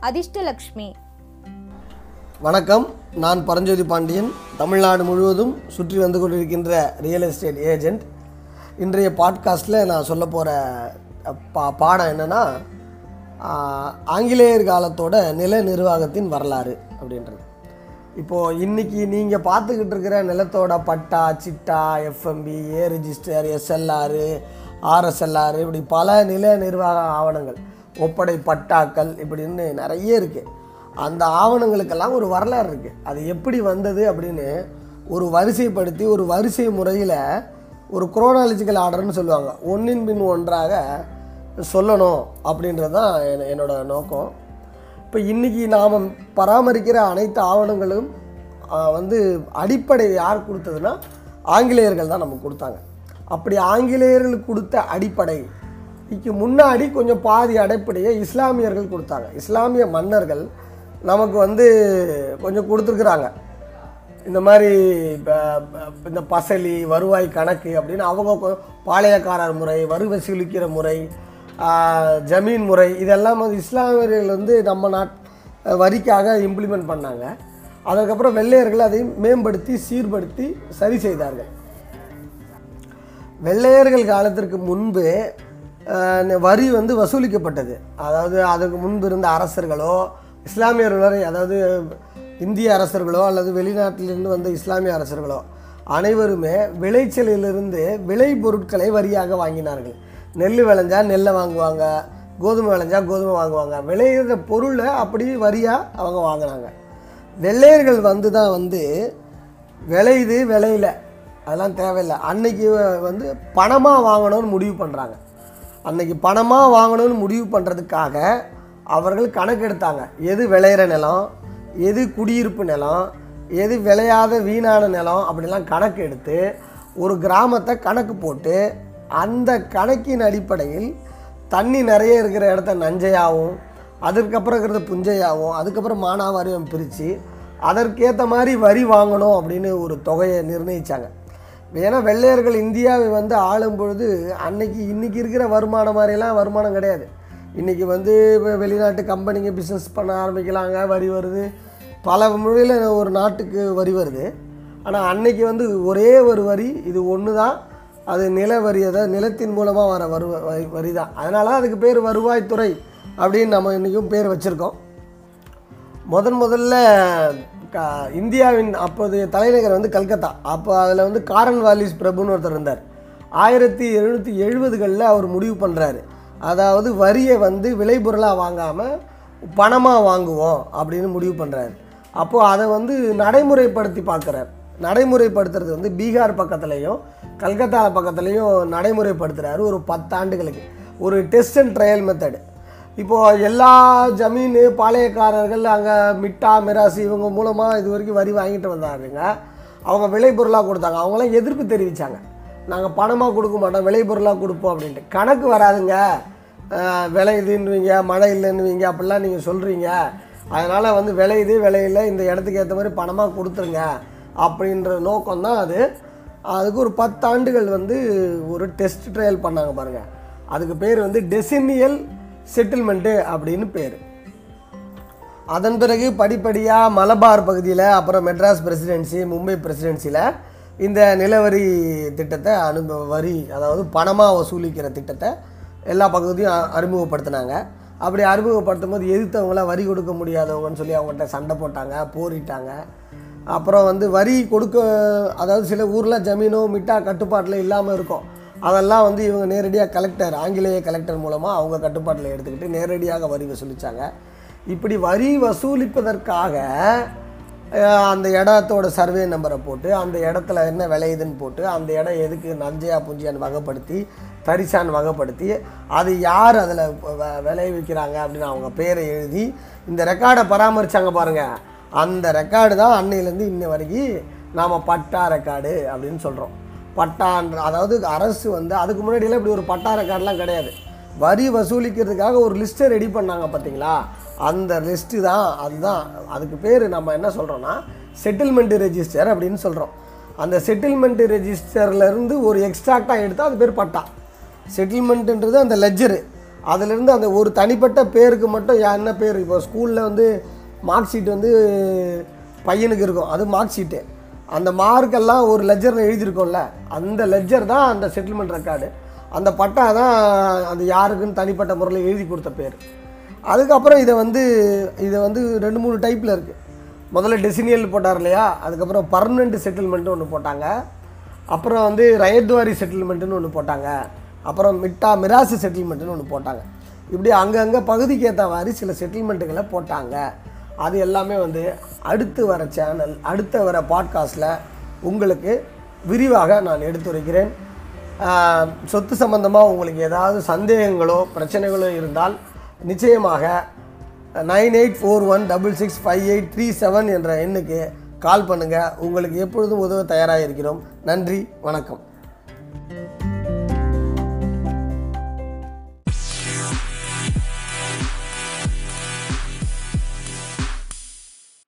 அதிர்ஷ்டலக்ஷ்மி. வணக்கம். நான் பரஞ்சோதி பாண்டியன். தமிழ்நாடு முழுவதும் சுற்றி வந்து கொண்டிருக்கின்ற ரியல் எஸ்டேட் ஏஜென்ட் இன்றைய பாட்காஸ்ட்டில் நான் சொல்ல போகிற பா பாடம் என்னென்னா ஆங்கிலேயர் காலத்தோட நில நிர்வாகத்தின் வரலாறு அப்படின்றது. இப்போது இன்றைக்கி நீங்கள் பார்த்துக்கிட்டு இருக்கிற நிலத்தோட patta chitta FMB A register SLR RSLR இப்படி பல நில நிர்வாக ஆவணங்கள். ஒப்படை பட்டாக்கள் இப்படின்னு நிறைய இருக்குது அந்த ஆவணங்களுக்கெல்லாம் ஒரு வரலாறு இருக்குது அது எப்படி வந்தது அப்படின்னு ஒரு வரிசைப்படுத்தி ஒரு வரிசை முறையில் ஒரு குரோனாலஜிக்கல் ஆர்டர்னு சொல்லுவாங்க. ஒன்றின் பின் ஒன்றாக சொல்லணும் அப்படின்றது தான் என்னோட நோக்கம். இப்போ இன்றைக்கி நாம் பராமரிக்கிற அனைத்து ஆவணங்களும் வந்து அடிப்படை யார் கொடுத்ததுன்னா ஆங்கிலேயர்கள் தான் நமக்கு கொடுத்தாங்க. அப்படி ஆங்கிலேயர்கள் கொடுத்த அடிப்படை இதுக்கு முன்னாடி கொஞ்சம் பாதி அடிப்படையை இஸ்லாமியர்கள் கொடுத்தாங்க. இஸ்லாமிய மன்னர்கள் நமக்கு வந்து கொஞ்சம் கொடுத்துருக்குறாங்க. இந்த மாதிரி இந்த பசலி வருவாய் கணக்கு அப்படின்னு அவங்க பாளையக்காரர் முறை வரி வசூலிக்கிற முறை ஜமீன் முறை இதெல்லாம் வந்து இஸ்லாமியர்கள் வந்து நம்ம நாட் வரிக்காக இம்ப்ளிமெண்ட் பண்ணாங்க. அதுக்கப்புறம் வெள்ளையர்கள் அதை மேம்படுத்தி சீர்படுத்தி சரி செய்தார்கள். வெள்ளையர்கள் காலத்திற்கு முன்பு வரி வந்து வசூலிக்கப்பட்டது. அதாவது அதுக்கு முன்பு இருந்த அரசர்களோ இஸ்லாமியர்களோ அதாவது இந்திய அரசர்களோ அல்லது வெளிநாட்டிலிருந்து வந்த இஸ்லாமிய அரசர்களோ அனைவருமே விளைச்சலிலிருந்து விளை பொருட்களை வரியாக வாங்கினார்கள். நெல் விளைஞ்சால் நெல்லை வாங்குவாங்க கோதுமை விளைஞ்சால் கோதுமை வாங்குவாங்க. விளையிற பொருளை அப்படி வரியாக அவங்க வாங்கினாங்க. வெள்ளையர்கள் வந்து தான் வந்து விளையுது விளையில. அதெல்லாம் தேவையில்லை. அன்னைக்கு வந்து பணமாக வாங்கணும்னு முடிவு பண்ணுறாங்க அன்னைக்கு பணமாக வாங்கணும்னு முடிவு பண்ணுறதுக்காக அவர்கள் கணக்கெடுத்தாங்க. எது விளையிற நிலம் எது குடியிருப்பு நிலம் எது விளையாத வீணான நிலம் அப்படிலாம் கணக்கு எடுத்து ஒரு கிராமத்தை கணக்கு போட்டு அந்த கணக்கின் அடிப்படையில் தண்ணி நிறைய இருக்கிற இடத்த நஞ்சையாகவும் அதுக்கப்புறம் இருக்கிறது புஞ்சையாகவும் அதுக்கப்புறம் மானாவாரியம் பிரித்து அதற்கேற்ற மாதிரி வரி வாங்கணும் அப்படின்னு ஒரு தொகையை நிர்ணயித்தாங்க ஏன்னா வெள்ளையர்கள் இந்தியாவை வந்து ஆளும் பொழுது அன்னைக்கு இன்றைக்கி இருக்கிற வருமானம் மாதிரிலாம் வருமானம் கிடையாது. இன்றைக்கி வந்து இப்போ வெளிநாட்டு கம்பெனிங்க பிஸ்னஸ் பண்ண ஆரம்பிக்கலாங்க வரி வருது. பல முறையில் ஒரு நாட்டுக்கு வரி வருது. ஆனால் அன்னைக்கு வந்து ஒரே ஒரு வரி இது ஒன்று தான் அது நில வரி அதாவது நிலத்தின் மூலமாக வர வரு வரி வரி தான் அதனால தான் அதுக்கு பேர் வருவாய்த்துறை அப்படின்னு நம்ம இன்றைக்கும் பேர் வச்சுருக்கோம். முதன் முதல்ல க இந்தியாவின் அப்போதைய தலைநகர் வந்து கல்கத்தா. அப்போ அதில் வந்து காரன் வாலிஸ் பிரபுன்னு ஒருத்தர் இருந்தார். ஆயிரத்தி எழுநூற்றி எழுபதுகளில் அவர் முடிவு பண்ணுறாரு அதாவது வரியை வந்து விளைபொருளாக வாங்காமல் பணமாக வாங்குவோம் அப்படின்னு முடிவு பண்ணுறாரு அப்போது அதை வந்து நடைமுறைப்படுத்தி பார்க்குறார். நடைமுறைப்படுத்துறது வந்து பீகார் பக்கத்துலேயும் கல்கத்தா பக்கத்துலேயும் நடைமுறைப்படுத்துகிறாரு ஒரு பத்தாண்டுகளுக்கு. ஒரு டெஸ்ட் அண்ட் ட்ரையல் மெத்தடு இப்போது எல்லா ஜமீன் பாளையக்காரர்கள் அங்கே மிட்டா மிராசி இவங்க மூலமாக இது வரைக்கும் வரி வாங்கிட்டு வந்தாருங்க. அவங்க விளைபொருளாக கொடுத்தாங்க. அவங்களாம் எதிர்ப்பு தெரிவித்தாங்க நாங்கள் பணமாக கொடுக்க மாட்டோம் விளைபொருளாக கொடுப்போம் அப்படின்ட்டு. கணக்கு வராதுங்க. அஹ், மழை இல்லைன்னுவீங்க அப்படிலாம் நீங்கள் சொல்கிறீங்க அதனால் வந்து விளையுது விளையில இந்த இடத்துக்கு ஏற்ற மாதிரி பணமாக கொடுத்துருங்க அப்படின்ற நோக்கம் தான் அது. அதுக்கு ஒரு பத்தாண்டுகள் வந்து ஒரு டெஸ்ட் ட்ரையல் பண்ணாங்க பாருங்கள் அதுக்கு பேர் வந்து டெசினியல் செட்டில்மெண்ட்டு அப்படின்னு பேர். அதன் பிறகு படிப்படியாக மலபார் பகுதியில் அப்புறம் மெட்ராஸ் பிரசிடென்சி மும்பை பிரசிடென்சியில் இந்த நிலவரி திட்டத்தை அனுப வரி அதாவது பணமாக வசூலிக்கிற திட்டத்தை எல்லா பகுதியும் அறிமுகப்படுத்தினாங்க. அப்படி அறிமுகப்படுத்தும் போது எதிர்த்தவங்களாம் வரி கொடுக்க முடியாதவங்கன்னு சொல்லி அவங்கள்ட்ட சண்டை போட்டாங்க போரிட்டாங்க. அப்புறம் வந்து வரி கொடுக்க அதாவது சில ஊரில் ஜமீனோ மிட்டா கட்டுப்பாட்டில் இல்லாமல் இருக்கும். அதெல்லாம் வந்து இவங்க நேரடியாக கலெக்டர் ஆங்கிலேய கலெக்டர் மூலமாக அவங்க கட்டுப்பாட்டில் எடுத்துக்கிட்டு நேரடியாக வரி வசூலித்தாங்க இப்படி வரி வசூலிப்பதற்காக அந்த இடத்தோட சர்வே நம்பரை போட்டு அந்த இடத்துல என்ன விளையுதுன்னு போட்டு அந்த இடம் எதுக்கு நஞ்சையா புஞ்சியான்னு வகைப்படுத்தி தரிசான் வகைப்படுத்தி அது யார் அதில் விளைவிக்கிறாங்க அப்படின்னு அவங்க பேரை எழுதி இந்த ரெக்கார்டை பராமரித்தாங்க பாருங்கள் அந்த ரெக்கார்டு தான் அன்னையிலேருந்து இன்ன வரைக்கும் நாம் பட்டா ரெக்கார்டு அப்படின்னு சொல்கிறோம் பட்டான்ற அதாவது அரசு வந்து அதுக்கு முன்னாடியெல்லாம் இப்படி ஒரு பட்டா ரெக்கார்ட்லாம் கிடையாது. வரி வசூலிக்கிறதுக்காக ஒரு லிஸ்ட்டை ரெடி பண்ணாங்க பார்த்தீங்களா? அந்த லிஸ்ட்டு தான் அதுதான். அதுக்கு பேர் நம்ம என்ன சொல்கிறோன்னா செட்டில்மெண்ட் ரெஜிஸ்டர் அப்படின்னு சொல்கிறோம் அந்த செட்டில்மெண்ட் ரெஜிஸ்டர்லேருந்து ஒரு எக்ஸ்ட்ராக்டாக எடுத்தால் அது பேர் பட்டா. செட்டில்மெண்ட்டுன்றது அந்த லெஜரு அதுலேருந்து அந்த ஒரு தனிப்பட்ட பேருக்கு மட்டும் என்ன பேர்? இப்போ ஸ்கூலில் வந்து மார்க் ஷீட் வந்து பையனுக்கு இருக்கும். அது மார்க் ஷீட்டு அந்த மார்க்கெல்லாம் ஒரு லெஜரில் எழுதியிருக்கோம்ல அந்த லெஜர் தான் அந்த செட்டில்மெண்ட் ரெக்கார்டு அந்த பட்டா தான் அது யாருக்குன்னு தனிப்பட்ட முறையில் எழுதி கொடுத்த பேர். அதுக்கப்புறம் இதை வந்து இதை வந்து ரெண்டு மூணு டைப்பில் இருக்குது முதல்ல டெசினியல் போட்டார் இல்லையா? அதுக்கப்புறம் பர்மனெண்ட் செட்டில்மெண்ட்டு ஒன்று போட்டாங்க. அப்புறம் வந்து ரயத்வாரி செட்டில்மெண்ட்டுன்னு ஒன்று போட்டாங்க. அப்புறம் மிட்டா மிராசு செட்டில்மெண்ட்டுன்னு ஒன்று போட்டாங்க. இப்படி அங்கங்கே பகுதிக்கு ஏற்ற மாதிரி சில செட்டில்மெண்ட்டுகளை போட்டாங்க. அது எல்லாமே வந்து அடுத்து வர சேனல் அடுத்த வர பாட்காஸ்ட்டில் உங்களுக்கு விரிவாக நான் எடுத்துரைக்கிறேன். சொத்து சம்பந்தமாக உங்களுக்கு ஏதாவது சந்தேகங்களோ பிரச்சனைகளோ இருந்தால் நிச்சயமாக nine eight four one double six five eight three seven என்ற எண்ணுக்கு கால் பண்ணுங்கள் உங்களுக்கு எப்பொழுதும் உதவ தயாராக இருக்கிறோம். நன்றி வணக்கம்.